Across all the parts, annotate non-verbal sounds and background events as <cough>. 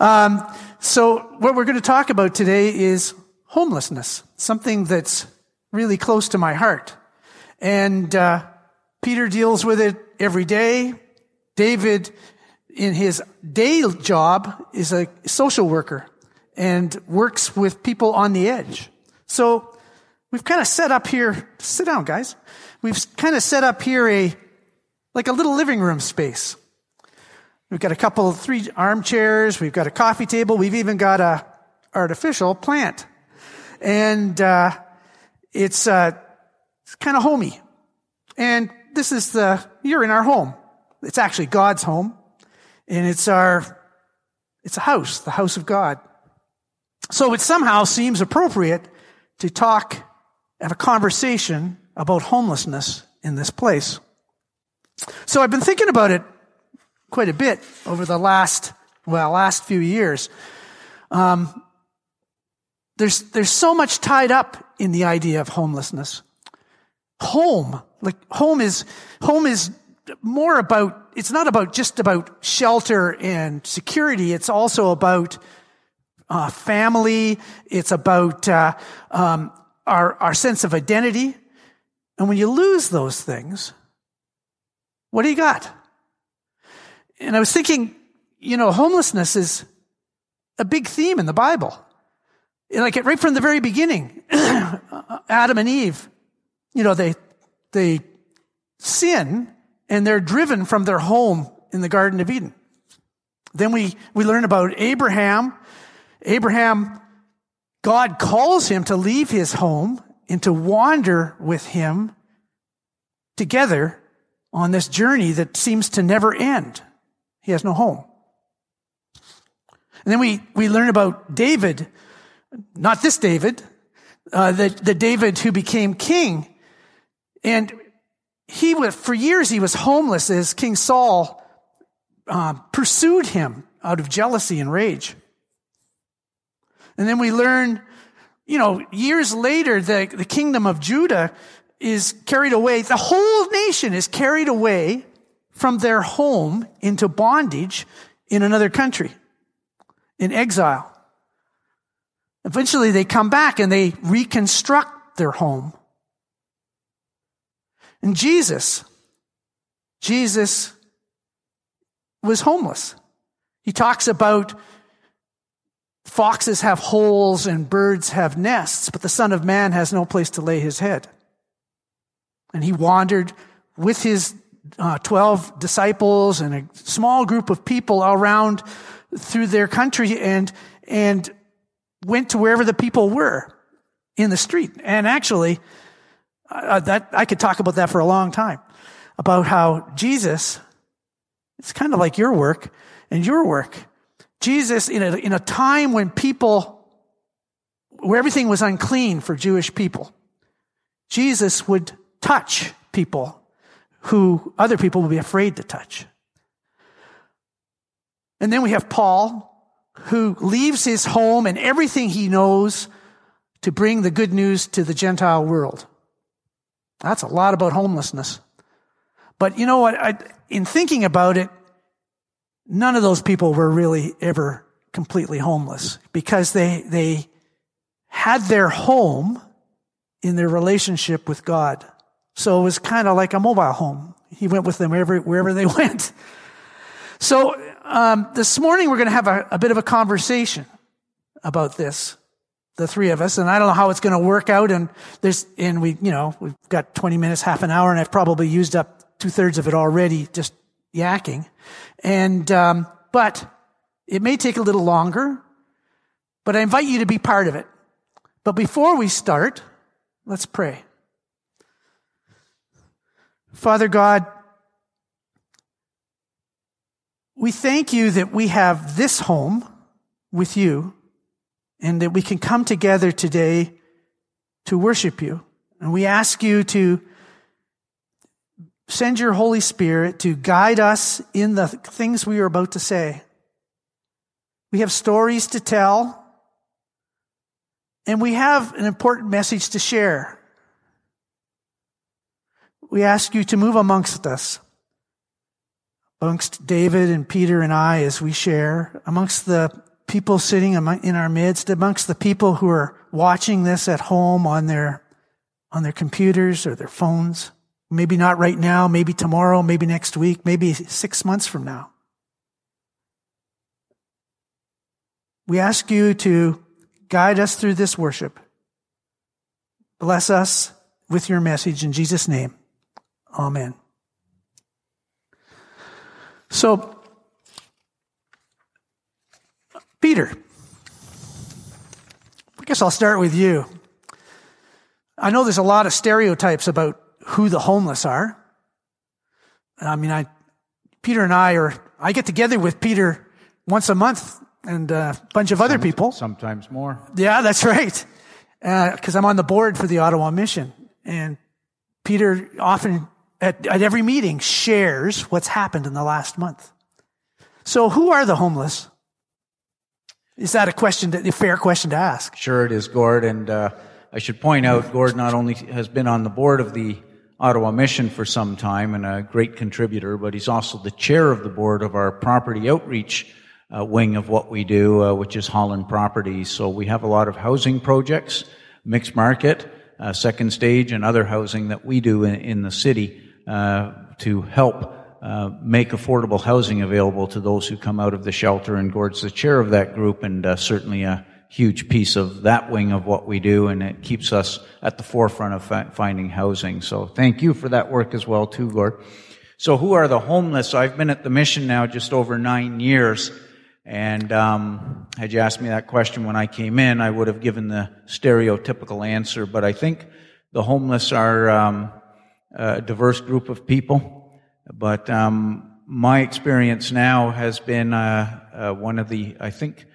Um, so what we're going to talk about today is homelessness, something that's really close to my heart. And uh, Peter deals with it every day. David, in his day job, is a social worker and works with people on the edge. So we've kind of set up here, sit down guys. We've kind of set up here a, like a little living room space. We've got a couple, of three armchairs. We've got a coffee table. We've even got a artificial plant. And, uh, it's, uh, it's kind of homey. And this is the, you're in our home. It's actually God's home. And it's our, it's a house, the house of God. So it somehow seems appropriate to talk, have a conversation about homelessness in this place. So I've been thinking about it quite a bit over the last, well, last few years. Um, there's, there's so much tied up in the idea of homelessness. Home, like home is, home is more about, it's not about just about shelter and security. It's also about uh, family. It's about uh, um, our, our sense of identity. And when you lose those things, what do you got? And I was thinking, you know, homelessness is a big theme in the Bible. Like right from the very beginning, <clears throat> Adam and Eve, you know, they, they sin and they're driven from their home in the Garden of Eden. Then we, we learn about Abraham. Abraham, God calls him to leave his home and to wander with him together on this journey that seems to never end. He has no home. And then we, we learn about David, not this David, uh, the, the David who became king. And he was, for years he was homeless as King Saul uh, pursued him out of jealousy and rage. And then we learn, you know, years later, the, the kingdom of Judah is carried away. The whole nation is carried away from their home into bondage in another country, in exile. Eventually they come back and they reconstruct their home. And Jesus, Jesus was homeless. He talks about foxes have holes and birds have nests, but the Son of Man has no place to lay his head. And he wandered with his uh, 12 disciples and a small group of people all around through their country and, and went to wherever the people were in the street. And actually, uh, that, I could talk about that for a long time about how Jesus, it's kind of like your work and your work. Jesus, in a, in a time when people, where everything was unclean for Jewish people, Jesus would touch people who other people will be afraid to touch. And then we have Paul, who leaves his home and everything he knows to bring the good news to the Gentile world. That's a lot about homelessness. But you know what? I, in thinking about it, none of those people were really ever completely homeless because they, they had their home in their relationship with God. So it was kind of like a mobile home. He went with them wherever, wherever they <laughs> went. So um, this morning we're going to have a, a bit of a conversation about this, the three of us, and I don't know how it's going to work out. And there's, and we, you know, we've got 20 minutes, half an hour, and I've probably used up two thirds of it already, just yakking. And um, but it may take a little longer, but I invite you to be part of it. But before we start, let's pray. Father God, we thank you that we have this home with you and that we can come together today to worship you. And we ask you to send your Holy Spirit to guide us in the things we are about to say. We have stories to tell and we have an important message to share we ask you to move amongst us, amongst David and Peter and I as we share, amongst the people sitting in our midst, amongst the people who are watching this at home on their, on their computers or their phones. Maybe not right now, maybe tomorrow, maybe next week, maybe six months from now. We ask you to guide us through this worship. Bless us with your message in Jesus' name. Amen. So, Peter, I guess I'll start with you. I know there's a lot of stereotypes about who the homeless are. I mean, I, Peter and I are, I get together with Peter once a month and a bunch of other people. Sometimes more. Yeah, that's right. Because uh, I'm on the board for the Ottawa Mission. And Peter often, at, at every meeting, shares what's happened in the last month. So who are the homeless? Is that a question, a fair question to ask? Sure it is, Gord. And uh, I should point out, Gord not only has been on the board of the Ottawa Mission for some time and a great contributor, but he's also the chair of the board of our property outreach uh, wing of what we do, uh, which is Holland Properties. So we have a lot of housing projects, mixed market, uh, second stage, and other housing that we do in, in the city to help uh, make affordable housing available to those who come out of the shelter. And Gord's the chair of that group, and uh, certainly a huge piece of that wing of what we do, and it keeps us at the forefront of finding housing. So thank you for that work as well, too, Gord. So who are the homeless? I've been at the mission now just over nine years. And um, had you asked me that question when I came in, I would have given the stereotypical answer. But I think the homeless are um, a diverse group of people. But um, my experience now has been uh, uh, one of the, I think,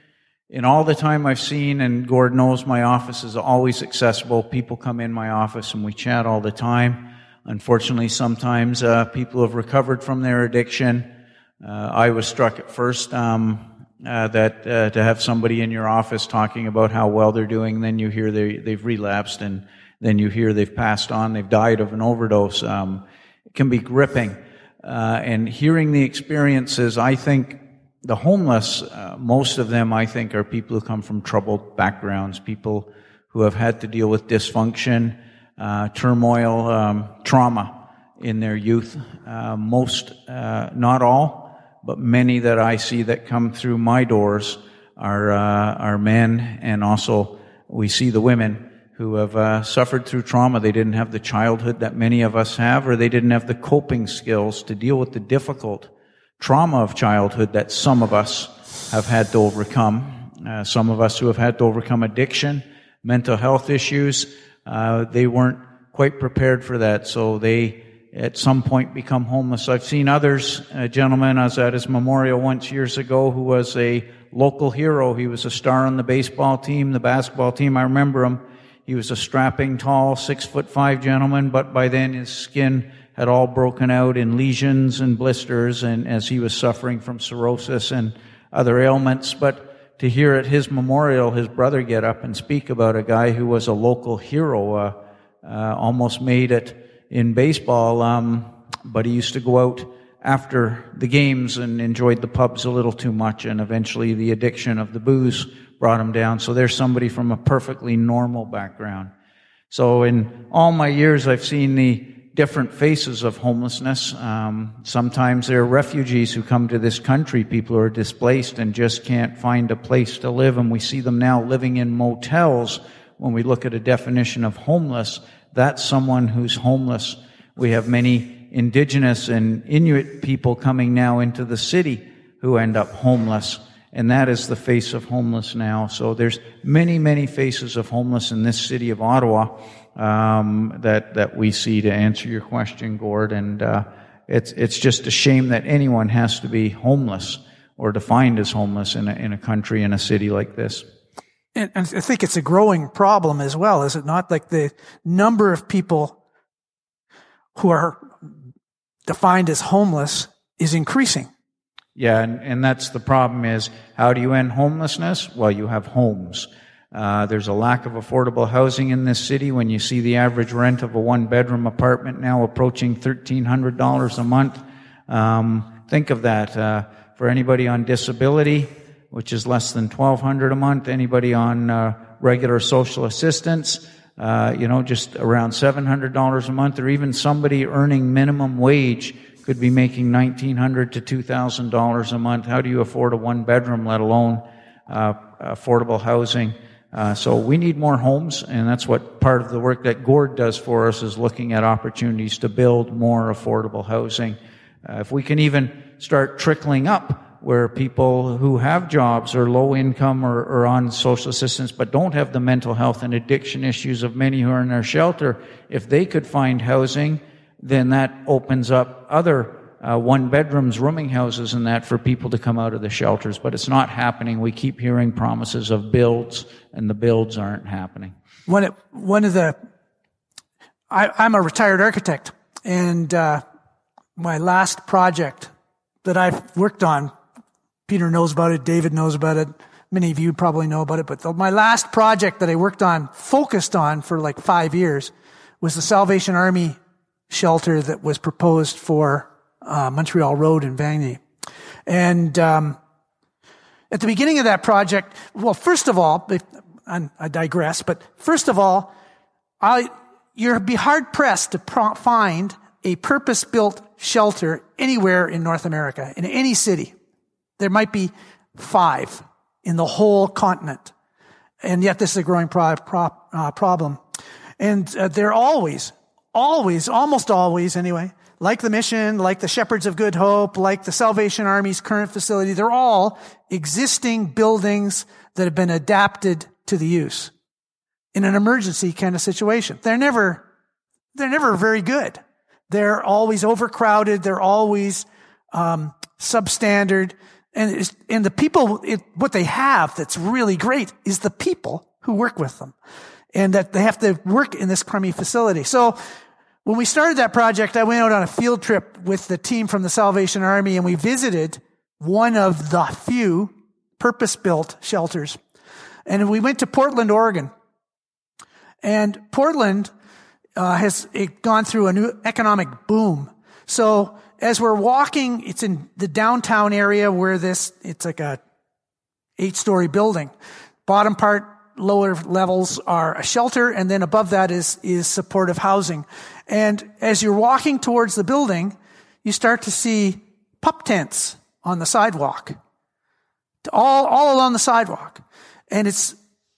in all the time I've seen, and Gord knows my office is always accessible. People come in my office and we chat all the time. Unfortunately, sometimes uh, people have recovered from their addiction. Uh, I was struck at first. Um, uh, that uh, to have somebody in your office talking about how well they're doing, then you hear they, they've relapsed, and then you hear they've passed on, they've died of an overdose. Um, it can be gripping. Uh, and hearing the experiences, I think the homeless, uh, most of them, I think, are people who come from troubled backgrounds, people who have had to deal with dysfunction, uh, turmoil, um, trauma in their youth. Uh, most, not all, but many that I see that come through my doors are uh, are men, and also we see the women who have uh, suffered through trauma. They didn't have the childhood that many of us have, or they didn't have the coping skills to deal with the difficult trauma of childhood that some of us have had to overcome. Uh, some of us who have had to overcome addiction, mental health issues, uh, they weren't quite prepared for that, so they at some point become homeless. I've seen others, a gentleman I was at his memorial once years ago who was a local hero. He was a star on the baseball team, the basketball team. I remember him. He was a strapping, tall, six foot five gentleman, but by then his skin had all broken out in lesions and blisters and as he was suffering from cirrhosis and other ailments. But to hear at his memorial his brother get up and speak about a guy who was a local hero, uh, uh, almost made it in baseball, um, but he used to go out after the games and enjoyed the pubs a little too much, and eventually the addiction of the booze brought him down. So there's somebody from a perfectly normal background. So in all my years, I've seen the different faces of homelessness. Um, sometimes there are refugees who come to this country, people who are displaced and just can't find a place to live, and we see them now living in motels when we look at a definition of homeless that's someone who's homeless. We have many indigenous and Inuit people coming now into the city who end up homeless. And that is the face of homeless now. So there's many, many faces of homeless in this city of Ottawa um, that that we see. To answer your question, Gord, and uh, it's it's just a shame that anyone has to be homeless or defined as homeless in a, in a country in a city like this. And, I think it's a growing problem as well, is it not? Like the number of people who are defined as homeless is increasing. Yeah, and, and that's the problem is how do you end homelessness? Well, you have homes. Uh, there's a lack of affordable housing in this city when you see the average rent of a one bedroom apartment now approaching $1,300 a month. Um, think of that. Uh, for anybody on disability, which is less than 1200 a month. Anybody on uh, regular social assistance, uh, you know, just around $700 a month, or even somebody earning minimum wage could be making $1,900 to $2,000 a month. How do you afford a one bedroom, let alone uh, affordable housing? Uh, so we need more homes, and that's what part of the work that Gord does for us is looking at opportunities to build more affordable housing. Uh, if we can even start trickling up where people who have jobs or low income or, or, on social assistance but don't have the mental health and addiction issues of many who are in our shelter, if they could find housing, then that opens up other uh, one bedrooms, rooming houses, and that for people to come out of the shelters. But it's not happening. We keep hearing promises of builds, and the builds aren't happening. One, one of the, I, am a retired architect, and uh, my last project that I've worked on Peter knows about it. David knows about it. Many of you probably know about it. But the, my last project that I worked on, focused on for like five years, was the Salvation Army shelter that was proposed for uh, Montreal Road in Vanier. And um, at the beginning of that project, well, first of all, I digress, but first of all, I, you'll be hard pressed to pro- find a purpose built shelter anywhere in North America, in any city. There might be five in the whole continent. And yet this is a growing pro- pro- uh, problem. And uh, they're always, always, almost always anyway, like the mission, like the Shepherds of Good Hope, like the Salvation Army's current facility, they're all existing buildings that have been adapted to the use in an emergency kind of situation. They're never, they're never very good. They're always overcrowded. They're always um, substandard. And, and the people, it, what they have that's really great is the people who work with them. And that they have to work in this crummy facility. So when we started that project, I went out on a field trip with the team from the Salvation Army and we visited one of the few purpose built shelters. And we went to Portland, Oregon. And Portland uh, has gone through a new economic boom. So as we're walking, it's in the downtown area where this, it's like a eight story building. Bottom part, lower levels are a shelter, and then above that is, is supportive housing. And as you're walking towards the building, you start to see pup tents on the sidewalk. All, all along the sidewalk. And it's,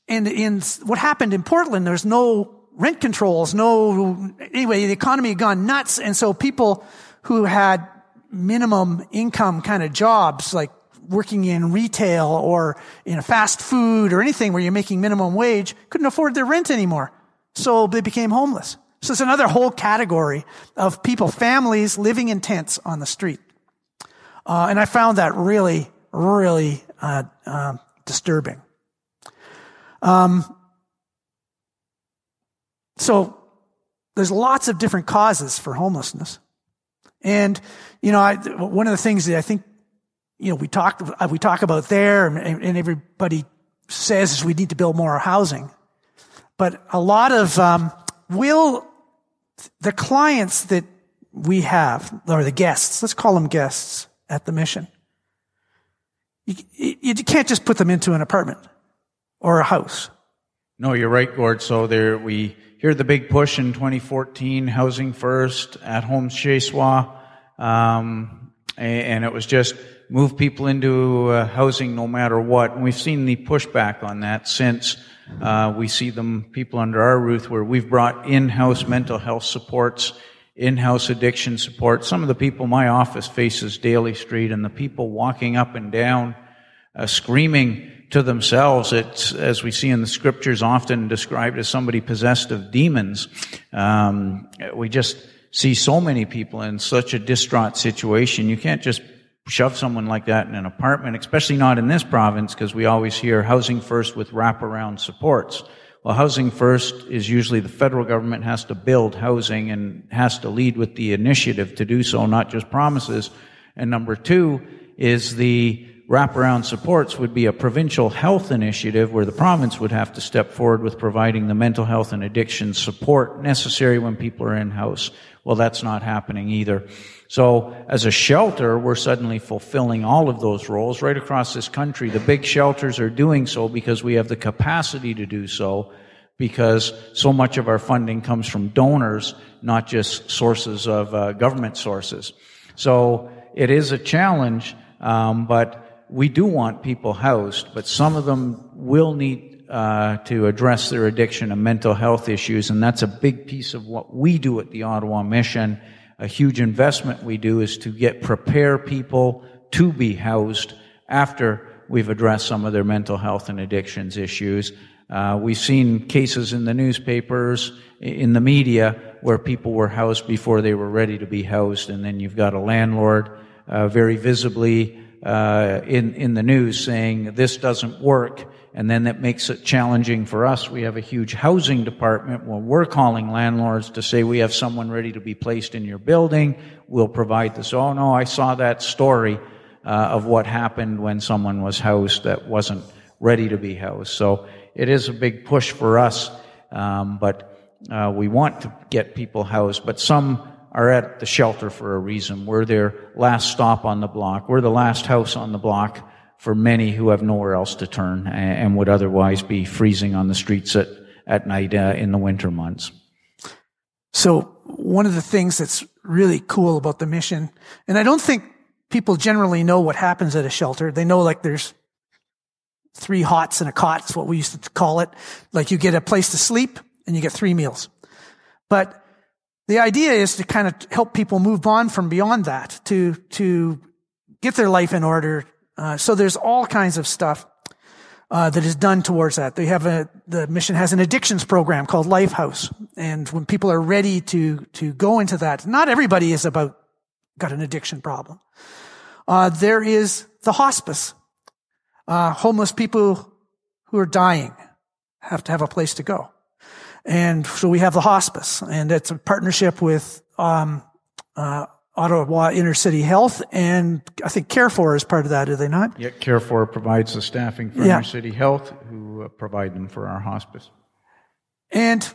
and in what happened in Portland, there's no rent controls, no, anyway, the economy had gone nuts. And so people who had minimum income kind of jobs, like working in retail or in fast food or anything where you're making minimum wage, couldn't afford their rent anymore. So they became homeless. So it's another whole category of people, families living in tents on the street. Uh, and I found that really, really uh, uh, disturbing. Um, so there's lots of different causes for homelessness. And, you know, I, one of the things that I think, you know, we talk, we talk about there and, and everybody says we need to build more housing. But a lot of, um, will the clients that we have, or the guests, let's call them guests at the mission, you, you can't just put them into an apartment or a house. No, you're right, Gord. So there, we hear the big push in 2014, housing first, at home chez um, and it was just move people into uh, housing no matter what. And we've seen the pushback on that since uh, we see them people under our roof where we've brought in-house mental health supports, in-house addiction support. Some of the people my office faces Daly Street, and the people walking up and down, uh, screaming to themselves. It's, as we see in the scriptures, often described as somebody possessed of demons. Um, we just see so many people in such a distraught situation. You can't just shove someone like that in an apartment, especially not in this province, because we always hear housing first with wraparound supports. Well, housing first is usually the federal government has to build housing and has to lead with the initiative to do so, not just promises. And number two is the wraparound supports would be a provincial health initiative where the province would have to step forward with providing the mental health and addiction support necessary when people are in house. Well, that's not happening either. So as a shelter, we're suddenly fulfilling all of those roles right across this country. The big shelters are doing so because we have the capacity to do so because so much of our funding comes from donors, not just sources of uh, government sources. So it is a challenge, um, but we do want people housed, but some of them will need uh, to address their addiction and mental health issues, and that's a big piece of what we do at the Ottawa Mission. A huge investment we do is to get prepare people to be housed after we've addressed some of their mental health and addictions issues. Uh, we've seen cases in the newspapers, in the media, where people were housed before they were ready to be housed, and then you've got a landlord uh, very visibly uh, in in the news saying this doesn't work, and then that makes it challenging for us. We have a huge housing department where we're calling landlords to say we have someone ready to be placed in your building. We'll provide this. Oh no, I saw that story uh, of what happened when someone was housed that wasn't ready to be housed. So it is a big push for us, um, but uh, we want to get people housed. But some are at the shelter for a reason. We're their last stop on the block. We're the last house on the block for many who have nowhere else to turn and would otherwise be freezing on the streets at, at night uh, in the winter months. So one of the things that's really cool about the mission, and I don't think people generally know what happens at a shelter. They know like there's three hots and a cot. That's what we used to call it. Like you get a place to sleep and you get three meals. But the idea is to kind of help people move on from beyond that to, to get their life in order. Uh, so there's all kinds of stuff uh, that is done towards that. They have a the mission has an addictions program called Lifehouse, and when people are ready to to go into that, not everybody is about got an addiction problem. Uh, there is the hospice, uh, homeless people who are dying have to have a place to go. And so we have the hospice, and it's a partnership with um, uh, Ottawa Inner City Health, and I think Care4 is part of that, are they not? Yeah, Care4 provides the staffing for yeah. Inner City Health, who uh, provide them for our hospice. And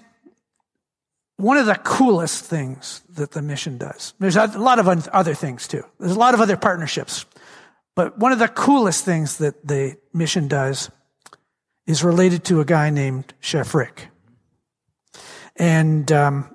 one of the coolest things that the mission does, there's a lot of other things too. There's a lot of other partnerships. But one of the coolest things that the mission does is related to a guy named Chef Rick. And um,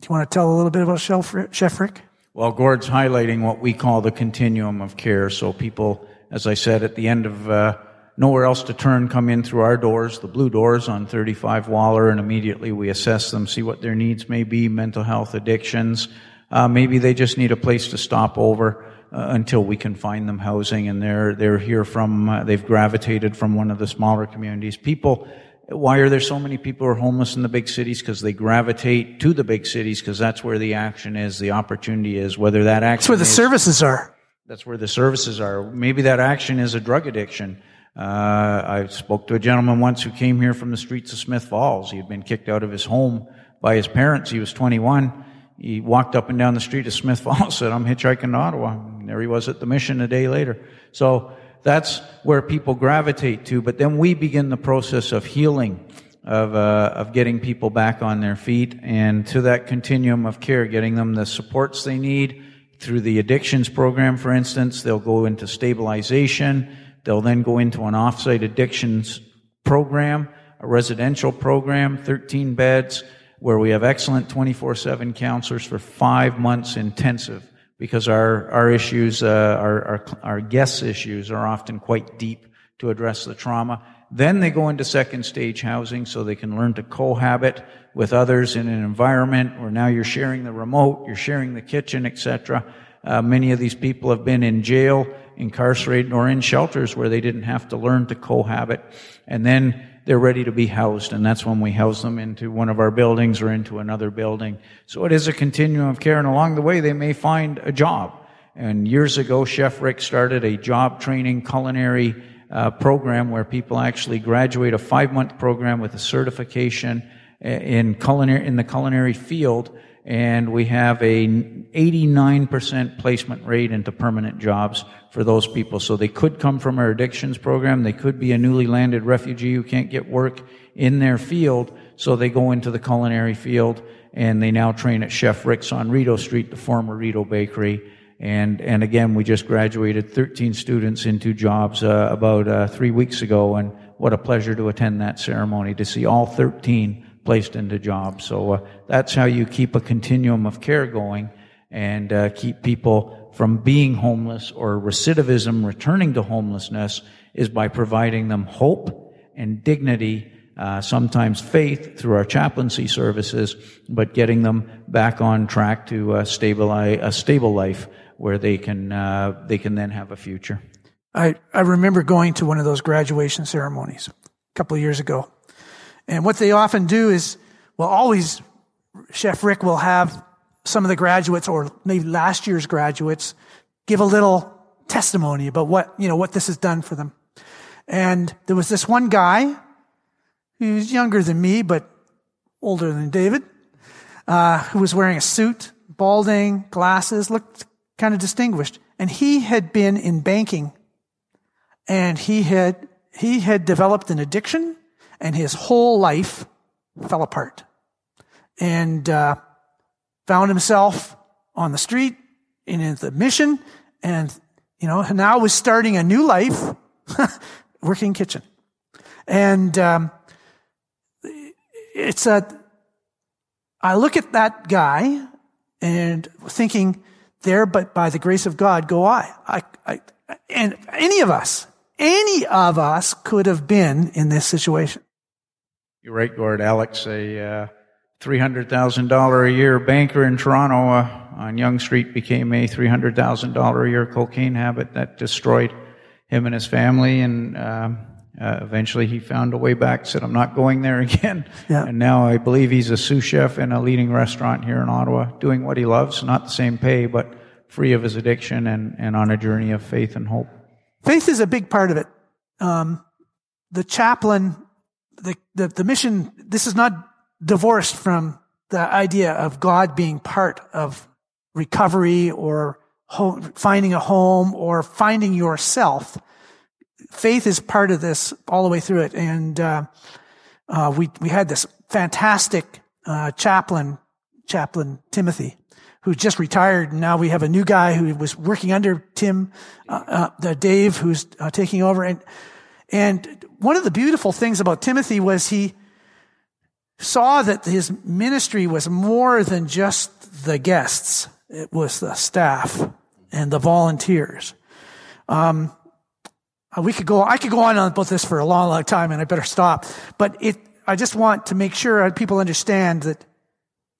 do you want to tell a little bit about Chef Rick? Well, Gord's highlighting what we call the continuum of care. So people, as I said, at the end of uh, nowhere else to turn, come in through our doors, the blue doors on 35 Waller, and immediately we assess them, see what their needs may be, mental health, addictions. Uh, maybe they just need a place to stop over uh, until we can find them housing, and they're they're here from uh, they've gravitated from one of the smaller communities. People, why are there so many people who are homeless in the big cities? Because they gravitate to the big cities because that's where the action is, the opportunity is. Whether that action that's where the is, services are. That's where the services are. Maybe that action is a drug addiction. Uh, I spoke to a gentleman once who came here from the streets of Smiths Falls. He had been kicked out of his home by his parents. He was 21 he walked up and down the street of Smiths <laughs> Falls, said, I'm hitchhiking to Ottawa. And there he was at the mission a day later. So that's where people gravitate to. But then we begin the process of healing, of, uh, of getting people back on their feet and to that continuum of care, getting them the supports they need through the addictions program, for instance. They'll go into stabilization. They'll then go into an offsite addictions program, a residential program, 13 beds where we have excellent 24-7 counselors for five months intensive because our, our issues, uh, our, our, our guests' issues are often quite deep to address the trauma. Then they go into second stage housing so they can learn to cohabit with others in an environment where now you're sharing the remote, you're sharing the kitchen, etc. Uh, many of these people have been in jail, incarcerated, or in shelters where they didn't have to learn to cohabit. And then they're ready to be housed, and that's when we house them into one of our buildings or into another building. So it is a continuum of care, and along the way they may find a job. And years ago, Chef Rick started a job training culinary uh, program where people actually graduate a five month program with a certification in culinary in the culinary field, and we have a 89% placement rate into permanent jobs for those people. So they could come from our addictions program. They could be a newly landed refugee who can't get work in their field. So they go into the culinary field and they now train at Chef Rick's on Rideau Street, the former Rideau Bakery. And, and again, we just graduated 13 students into jobs uh, about uh, three weeks ago, and what a pleasure to attend that ceremony to see all 13 placed into jobs. So uh, that's how you keep a continuum of care going and uh, keep people from being homeless or recidivism returning to homelessness is by providing them hope and dignity uh, sometimes faith through our chaplaincy services, but getting them back on track to uh, stabilize a stable life where they can uh, they can then have a future. I, I remember going to one of those graduation ceremonies a couple of years ago. And what they often do is, well, always Chef Rick will have some of the graduates or maybe last year's graduates give a little testimony about what, you know, what this has done for them. And there was this one guy he was younger than me, but older than David, uh, who was wearing a suit, balding, glasses, looked kind of distinguished. And he had been in banking and he had, he had developed an addiction and his whole life fell apart and, uh, found himself on the street in the mission and, you know, now was starting a new life <laughs> working kitchen. And, um, it's a, I look at that guy and thinking, there, but by the grace of God, go I. I, I and any of us, any of us could have been in this situation. You're right, Gord, Alex, a uh, $300,000 a year banker in Toronto uh, on Yonge Street became a $300,000 a year cocaine habit that destroyed him and his family. And um, uh, eventually he found a way back, said, I'm not going there <laughs> again. Yeah. And now I believe he's a sous chef in a leading restaurant here in Ottawa, doing what he loves, not the same pay, but free of his addiction and, and on a journey of faith and hope. Faith is a big part of it. Um, the chaplain, the, the, the mission, this is not divorced from the idea of God being part of recovery or home, finding a home or finding yourself faith is part of this all the way through it. And uh, uh, we we had this fantastic uh, chaplain, chaplain Timothy, who just retired. And now we have a new guy who was working under Tim, uh, uh, Dave, who's uh, taking over. And and one of the beautiful things about Timothy was he saw that his ministry was more than just the guests; it was the staff and the volunteers. Um, uh, we could go, I could go on about this for a long, long time and I better stop. But it, I just want to make sure people understand that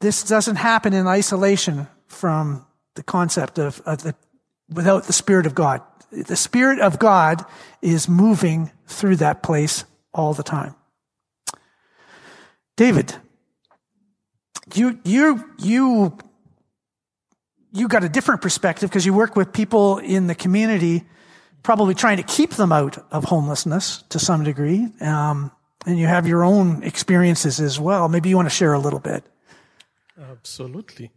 this doesn't happen in isolation from the concept of, of the, without the Spirit of God. The Spirit of God is moving through that place all the time. David, you, you, you, you got a different perspective because you work with people in the community probably trying to keep them out of homelessness to some degree. Um, and you have your own experiences as well. Maybe you want to share a little bit. Absolutely.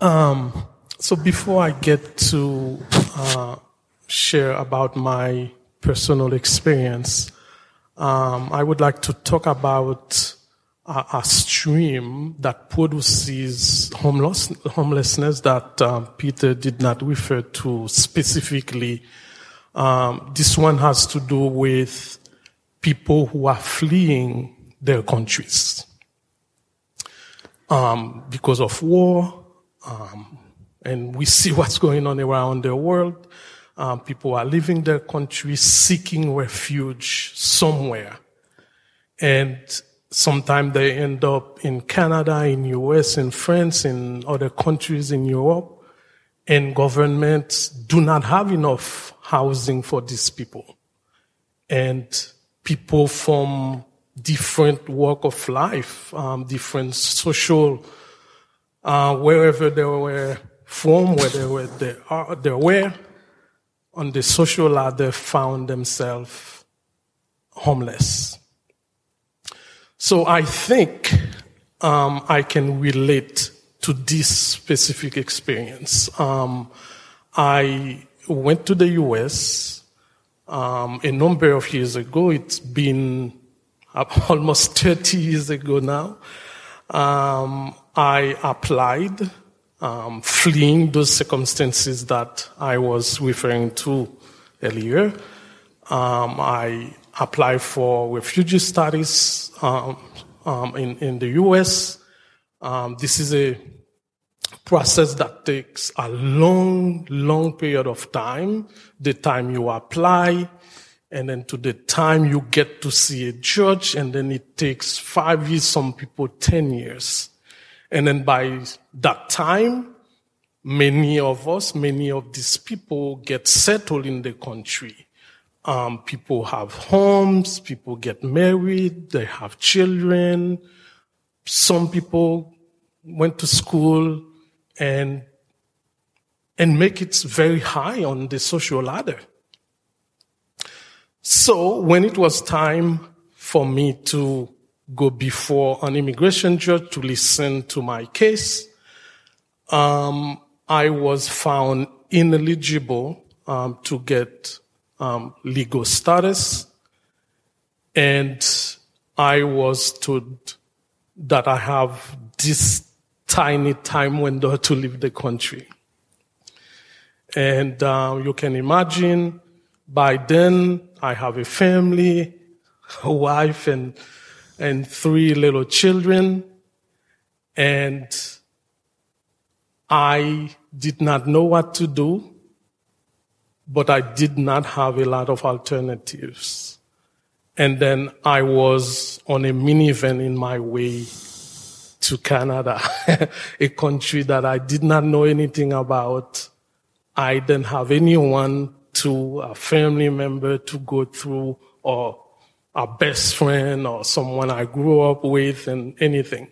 Um, so before I get to uh, share about my personal experience, um, I would like to talk about a, a stream that produces homeless, homelessness that um, Peter did not refer to specifically um, this one has to do with people who are fleeing their countries um, because of war, um, and we see <laughs> what's going on around the world. Um, people are leaving their countries seeking refuge somewhere, and sometimes they end up in Canada, in US, in France, in other countries in Europe, and governments do not have enough housing for these people. And people from different walk of life, um, different social, uh, wherever they were from, where they were, they, are, they were, on the social ladder found themselves homeless. So I think um, I can relate to this specific experience. Um, I went to the U.S. Um, a number of years ago. It's been <laughs> almost 30 years ago now. Um, I applied, um, fleeing those circumstances that I was referring to earlier. Um, I applied for refugee status um, um, in, in the U.S. Um, this is a process that takes a long, long period of time. The time you apply, and then to the time you get to see a judge, and then it takes five years, some people 10 years. And then by that time, many of us, many of these people get settled in the country. Um, people have homes, people get married, they have children. Some people went to school and and make it very high on the social ladder. So when it was time for me to go before an immigration judge to listen to my case, um, I was found ineligible um, to get um, legal status, and I was told that I have this tiny time window to leave the country. And uh, you can imagine by then I have a family, a wife, and, and three little children. And I did not know what to do, but I did not have a lot of alternatives. And then I was on a minivan in my way to Canada, <laughs> a country that I did not know anything about. I didn't have anyone to a family member to go through or a best friend or someone I grew up with and anything.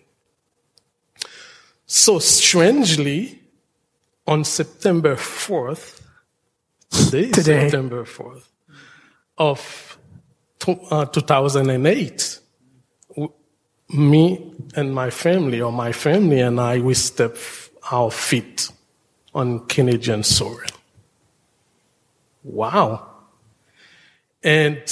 So strangely, on September 4th, today, Today. September 4th of to- uh, 2008, w- me and my family, or my family and I, we stepped our feet on Canadian soil. Wow. And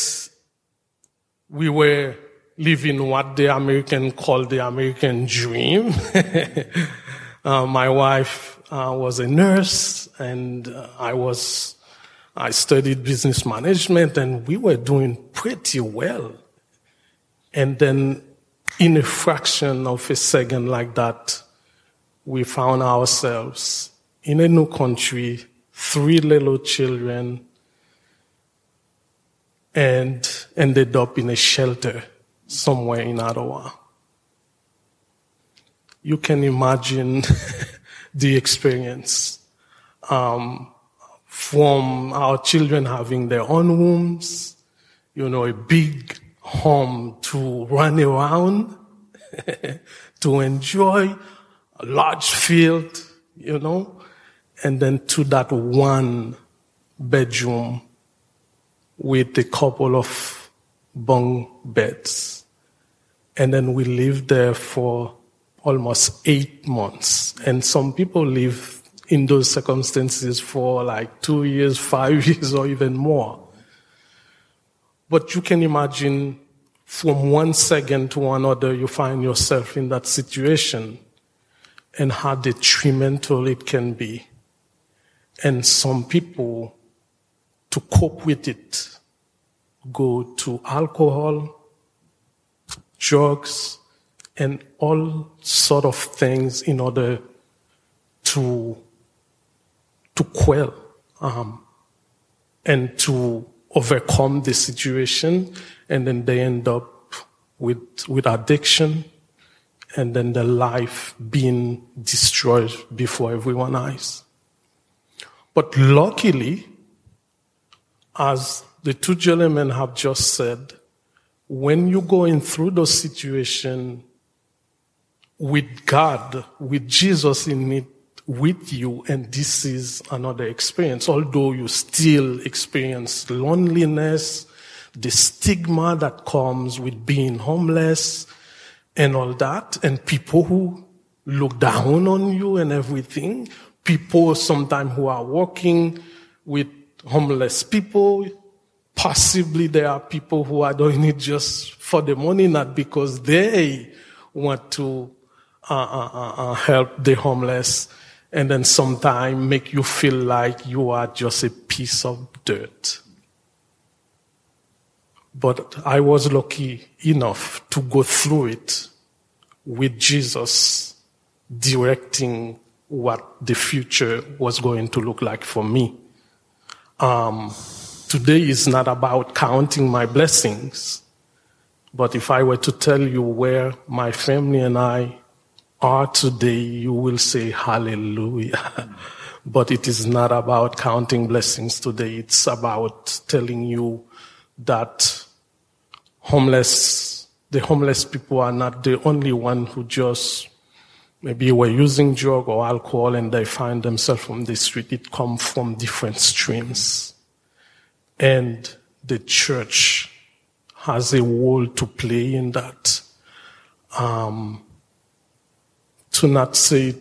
we were living what the American call the American dream. <laughs> uh, my wife uh, was a nurse, and uh, I was I studied business management, and we were doing pretty well. And then, in a fraction of a second like that, we found ourselves in a new country, three little children, and ended up in a shelter somewhere in Ottawa. You can imagine <laughs> the experience um, from our children having their own rooms, you know, a big home to run around, <laughs> to enjoy, a large field, you know, and then to that one bedroom with a couple of bunk beds. And then we lived there for almost eight months. And some people live in those circumstances for like two years, five <laughs> years, or even more. But you can imagine from one second to another, you find yourself in that situation and how detrimental it can be. And some people, to cope with it, go to alcohol, drugs, and all sort of things in order to to quell um, and to overcome the situation, and then they end up with with addiction, and then their life being destroyed before everyone's eyes. But luckily, as the two gentlemen have just said, when you're going through those situations with God, with Jesus in it, with you, and this is another experience, although you still experience loneliness, the stigma that comes with being homeless, and all that, and people who look down on you and everything. People sometimes who are working with homeless people, possibly there are people who are doing it just for the money, not because they want to uh, uh, uh, uh help the homeless, and then sometimes make you feel like you are just a piece of dirt. But I was lucky enough to go through it with Jesus directing what the future was going to look like for me. Um, today is not about counting my blessings, but if I were to tell you where my family and I are today, you will say hallelujah. <laughs> but it is not about counting blessings today. It's about telling you that homeless, the homeless people are not the only one who just maybe were using drug or alcohol and they find themselves on the street. It comes from different streams. And the church has a role to play in that. Um, to not say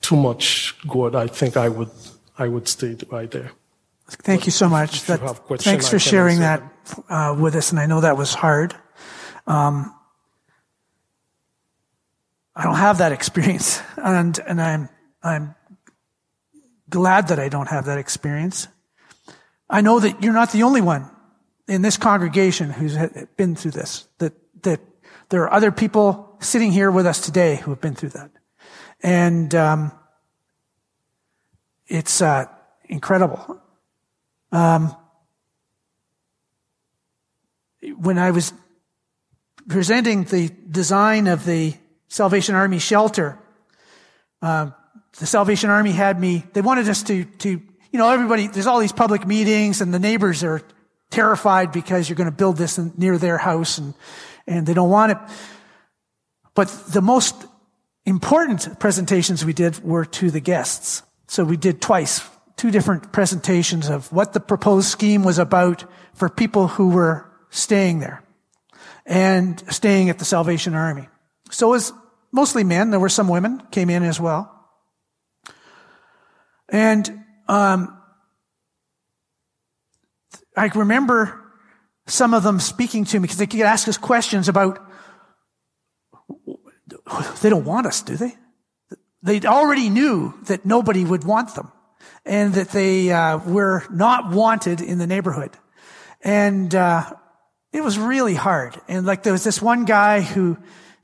too much, Gord, I think I would, I would stay right there. Thank but you so much. That, question, thanks for sharing that uh, with us, and I know that was hard. Um, I don't have that experience, and and I'm I'm glad that I don't have that experience. I know that you're not the only one in this congregation who's been through this. That that there are other people sitting here with us today who have been through that, and um, it's uh, incredible. Um, when I was presenting the design of the Salvation Army shelter, uh, the Salvation Army had me. They wanted us to to you know everybody. There's all these public meetings, and the neighbors are terrified because you're going to build this near their house, and and they don't want it. But the most important presentations we did were to the guests. So we did twice, two different presentations of what the proposed scheme was about for people who were staying there and staying at the Salvation Army. So it was mostly men. There were some women came in as well. And um, I remember some of them speaking to me because they could ask us questions about. They don't want us, do they? They already knew that nobody would want them, and that they uh, were not wanted in the neighborhood. And uh, it was really hard. And like there was this one guy who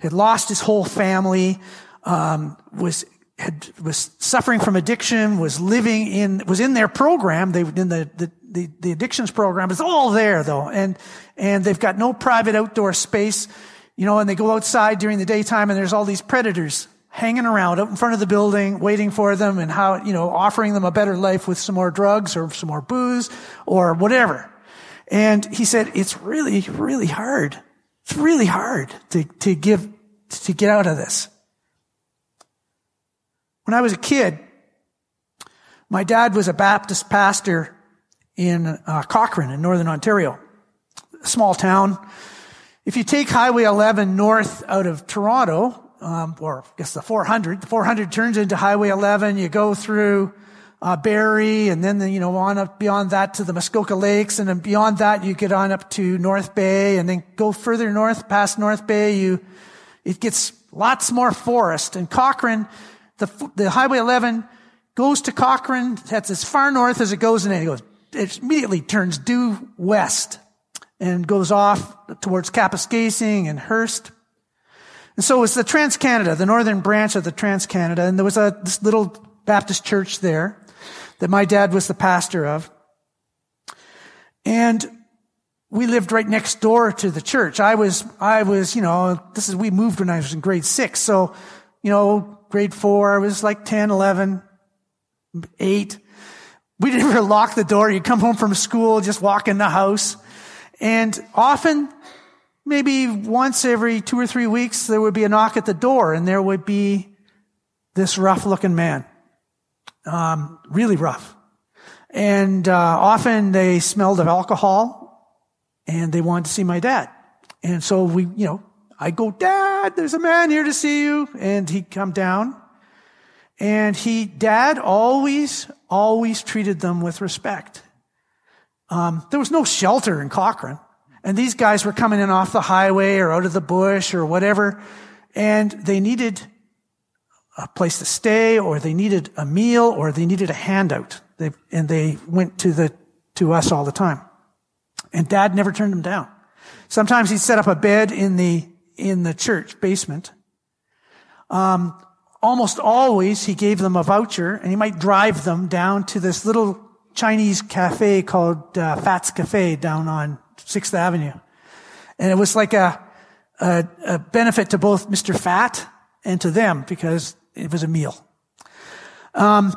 had lost his whole family, um, was had, was suffering from addiction, was living in was in their program. They in the, the the, the addictions program. It's all there though, and and they've got no private outdoor space, you know. And they go outside during the daytime, and there's all these predators hanging around out in front of the building, waiting for them, and how you know offering them a better life with some more drugs or some more booze or whatever. And he said, it's really, really hard. It's really hard to, to give, to get out of this. When I was a kid, my dad was a Baptist pastor in uh, Cochrane in Northern Ontario, a small town. If you take Highway 11 north out of Toronto, um, or I guess the 400, the 400 turns into Highway 11. You go through uh, Barrie, and then, you know, on up beyond that to the Muskoka Lakes, and then beyond that you get on up to North Bay, and then go further north past North Bay, you, it gets lots more forest. And Cochrane, the, the Highway 11 goes to Cochrane, that's as far north as it goes, and then it goes, it immediately turns due west and goes off towards Kapuskasing and Hearst. And so it's the Trans Canada, the northern branch of the Trans Canada, and there was a this little Baptist church there that my dad was the pastor of. And we lived right next door to the church. I was, I was, you know, this is, we moved when I was in grade six. So, you know, grade four, I was like 10, 11, eight. We <laughs> didn't ever lock the door. You'd come home from school, just walk in the house. And often, maybe once every two or three weeks, there would be a knock at the door and there would be this rough looking man um, really rough. And uh, often they smelled of alcohol, and they wanted to see my dad. And so we, you know, I go, Dad, there's a man here to see you, and he'd come down. And he, dad always, always treated them with respect. Um, there was no shelter in Cochrane. And these guys were coming in off the highway or out of the bush or whatever. And they needed a place to stay or they needed a meal or they needed a handout. They, and they went to the, to us all the time. And dad never turned them down. Sometimes he'd set up a bed in the, in the church basement. Um, almost always he gave them a voucher and he might drive them down to this little Chinese cafe called uh, Fats Cafe down on Sixth Avenue. And it was like a, a, a benefit to both Mr. Fat and to them because it was a meal. Um,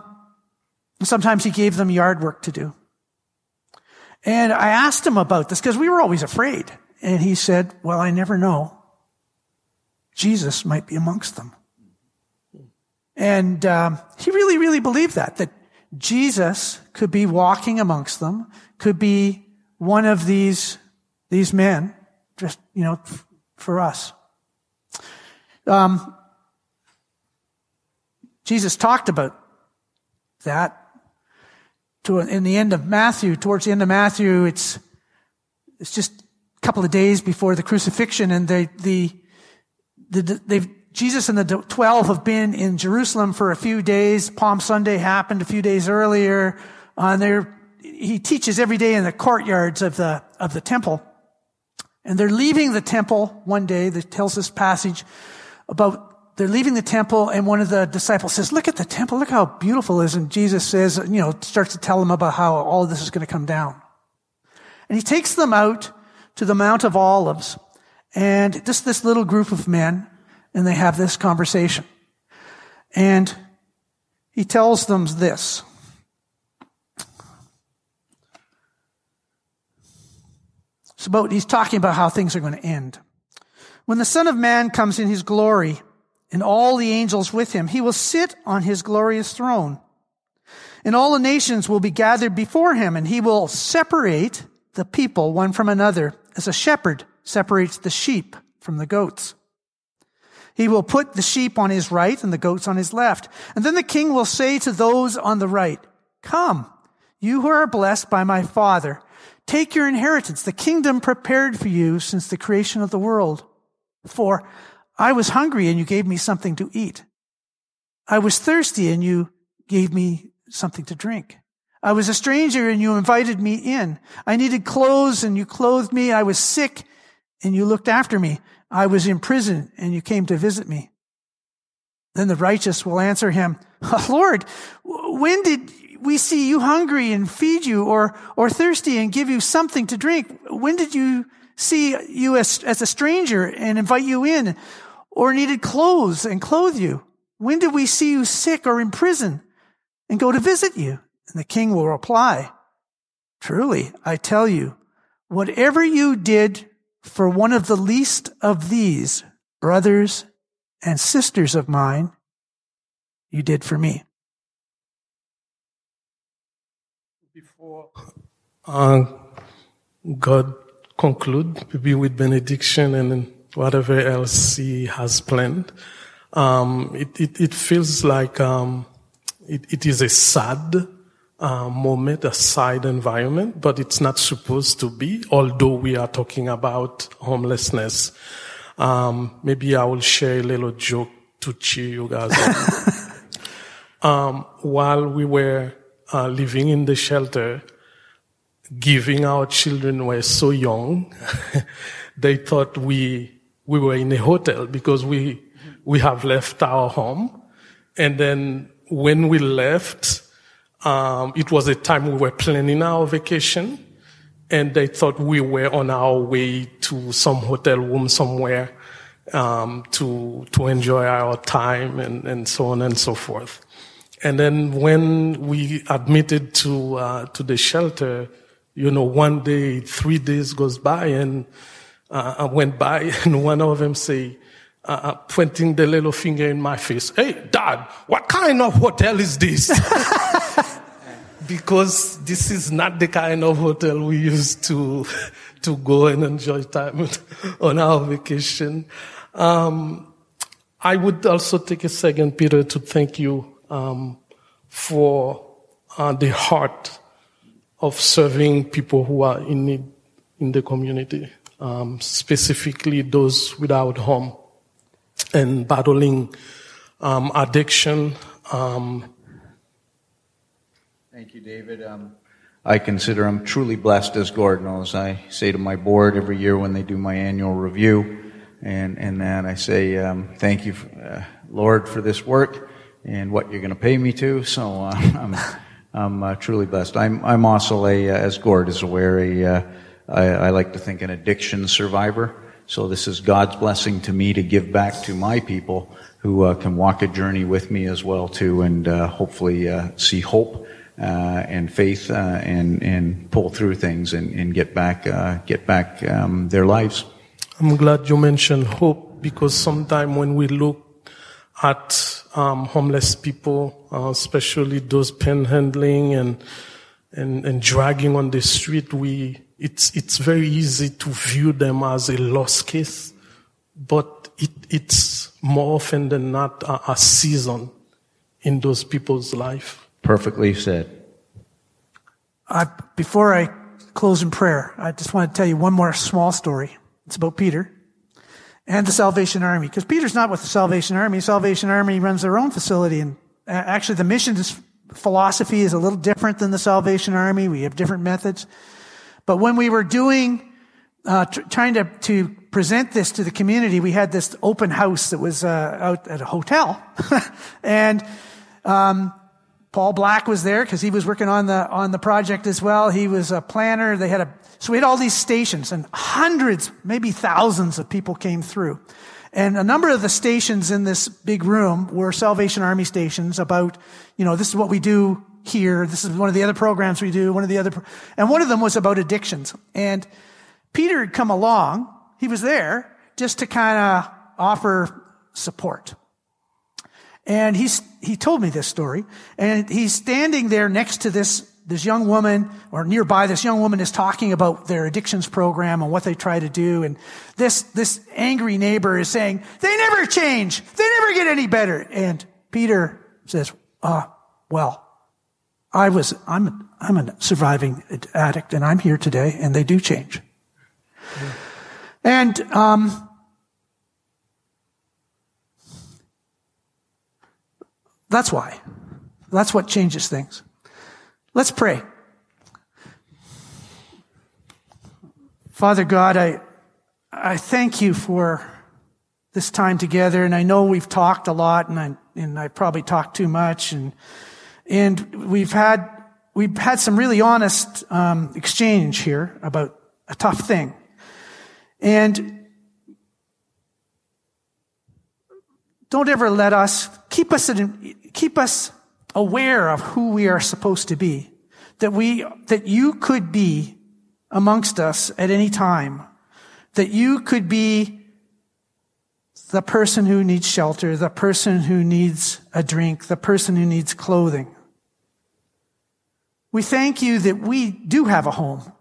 sometimes he gave them yard work to do. And I asked him about this because we were always afraid. And he said, well, I never know. Jesus might be amongst them. And um, he really, really believed that, that Jesus could be walking amongst them, could be one of these, these men, just, you know, for us. Um, Jesus talked about that to, in the end of Matthew, towards the end of Matthew, it's, it's just a couple of days before the crucifixion and the, the, the, they've, Jesus and the 12 have been in Jerusalem for a few days. Palm Sunday happened a few days earlier. Uh, and he teaches every day in the courtyards of the, of the temple. And they're leaving the temple one day that tells this passage about they're leaving the temple and one of the disciples says, look at the temple. Look how beautiful it is. And Jesus says, you know, starts to tell them about how all this is going to come down. And he takes them out to the Mount of Olives and just this little group of men and they have this conversation. And he tells them this. It's about, he's talking about how things are going to end. When the Son of Man comes in his glory and all the angels with him, he will sit on his glorious throne. And all the nations will be gathered before him and he will separate the people one from another as a shepherd separates the sheep from the goats. He will put the sheep on his right and the goats on his left. And then the king will say to those on the right, Come, you who are blessed by my Father, take your inheritance, the kingdom prepared for you since the creation of the world. For I was hungry and you gave me something to eat. I was thirsty and you gave me something to drink. I was a stranger and you invited me in. I needed clothes and you clothed me. I was sick and you looked after me. I was in prison and you came to visit me. Then the righteous will answer him, <laughs> Lord, when did we see you hungry and feed you or, or thirsty and give you something to drink? When did you see you as, as a stranger and invite you in or needed clothes and clothe you? When did we see you sick or in prison and go to visit you? And the king will reply, truly, I tell you, whatever you did for one of the least of these brothers and sisters of mine, you did for me. Before uh, Gord conclude, maybe with benediction and whatever else He has planned, um, it, it, it, feels like um, it, it is a sad uh, moment, a sad environment, but it's not supposed to be, although we are talking about homelessness. Um, maybe I will share a little joke to cheer you guys up. <laughs> um, while we were uh, living in the shelter, giving our children were so young, <laughs> they thought we, we were in a hotel because we, we have left our home. And then when we left, um, it was a time we were planning our vacation, and they thought we were on our way to some hotel room somewhere um, to to enjoy our time and, and so on and so forth. And then when we admitted to uh, to the shelter, you know, one day, three days goes by, and uh, I went by, <laughs> and one of them say, uh, uh, pointing the little finger in my face, "Hey, Dad, what kind of hotel is this?" <laughs> because this is not the kind of hotel we used to <laughs> to go and enjoy time on our vacation. Um, I would also take a second, Peter, to thank you um, for uh, the heart of serving people who are in need in the community, um, specifically those without home and battling um, addiction. Um, Thank you, David. Um, I consider I'm truly blessed, as Gord knows. I say to my board every year when they do my annual review, and and then I say, um, "Thank you, uh, Lord, for this work and what you're going to pay me to." So uh, <laughs> I'm I'm uh, truly blessed. I'm I'm also a, uh, as Gord is aware, a uh, I, I like to think an addiction survivor. So this is God's blessing to me to give back to my people who uh, can walk a journey with me as well too, and hopefully see hope uh, and faith uh, and and pull through things and, and get back uh, get back um, their lives. I'm glad you mentioned hope because sometimes when we look at um, homeless people, uh, especially those panhandling and, and and dragging on the street, we it's it's very easy to view them as a lost case, but it, it's more often than not a, a season in those people's life. Perfectly said. I, before I close in prayer, I just want to tell you one more small story. It's about Peter and the Salvation Army. Because Peter's not with the Salvation Army. Salvation Army runs their own facility. And uh, actually, the mission philosophy is a little different than the Salvation Army. We have different methods. But when we were doing, uh, tr- trying to, to present this to the community, we had this open house that was uh, out at a hotel. <laughs> and um, Paul Black was there because he was working on the, on the project as well. He was a planner. They had a, so we had all these stations and hundreds, maybe thousands of people came through. And a number of the stations in this big room were Salvation Army stations about, you know, this is what we do here. This is one of the other programs we do. One of the other, and one of them was about addictions. And Peter had come along. He was there just to kind of offer support. And he's, he told me this story. And he's standing there next to this, this young woman, or nearby, this young woman is talking about their addictions program and what they try to do. And this, this angry neighbor is saying, they never change. They never get any better. And Peter says, uh, well, I was, I'm, I'm a surviving addict and I'm here today and they do change. Yeah. And, um, That's why. That's what changes things. Let's pray. Father God, I, I thank you for this time together. And I know we've talked a lot and I, and I probably talked too much and, and we've had, we've had some really honest, um, exchange here about a tough thing. And Don't ever let us keep us keep us aware of who we are supposed to be. That we that you could be amongst us at any time. That you could be the person who needs shelter, the person who needs a drink, the person who needs clothing. We thank you that we do have a home.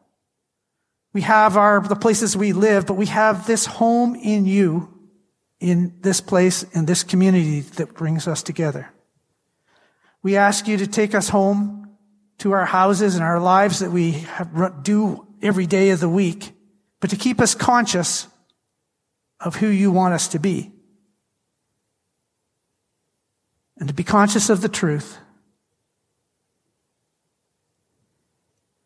We have our, the places we live, but we have this home in you in this place, in this community that brings us together. We ask you to take us home to our houses and our lives that we have, do every day of the week, but to keep us conscious of who you want us to be. And to be conscious of the truth.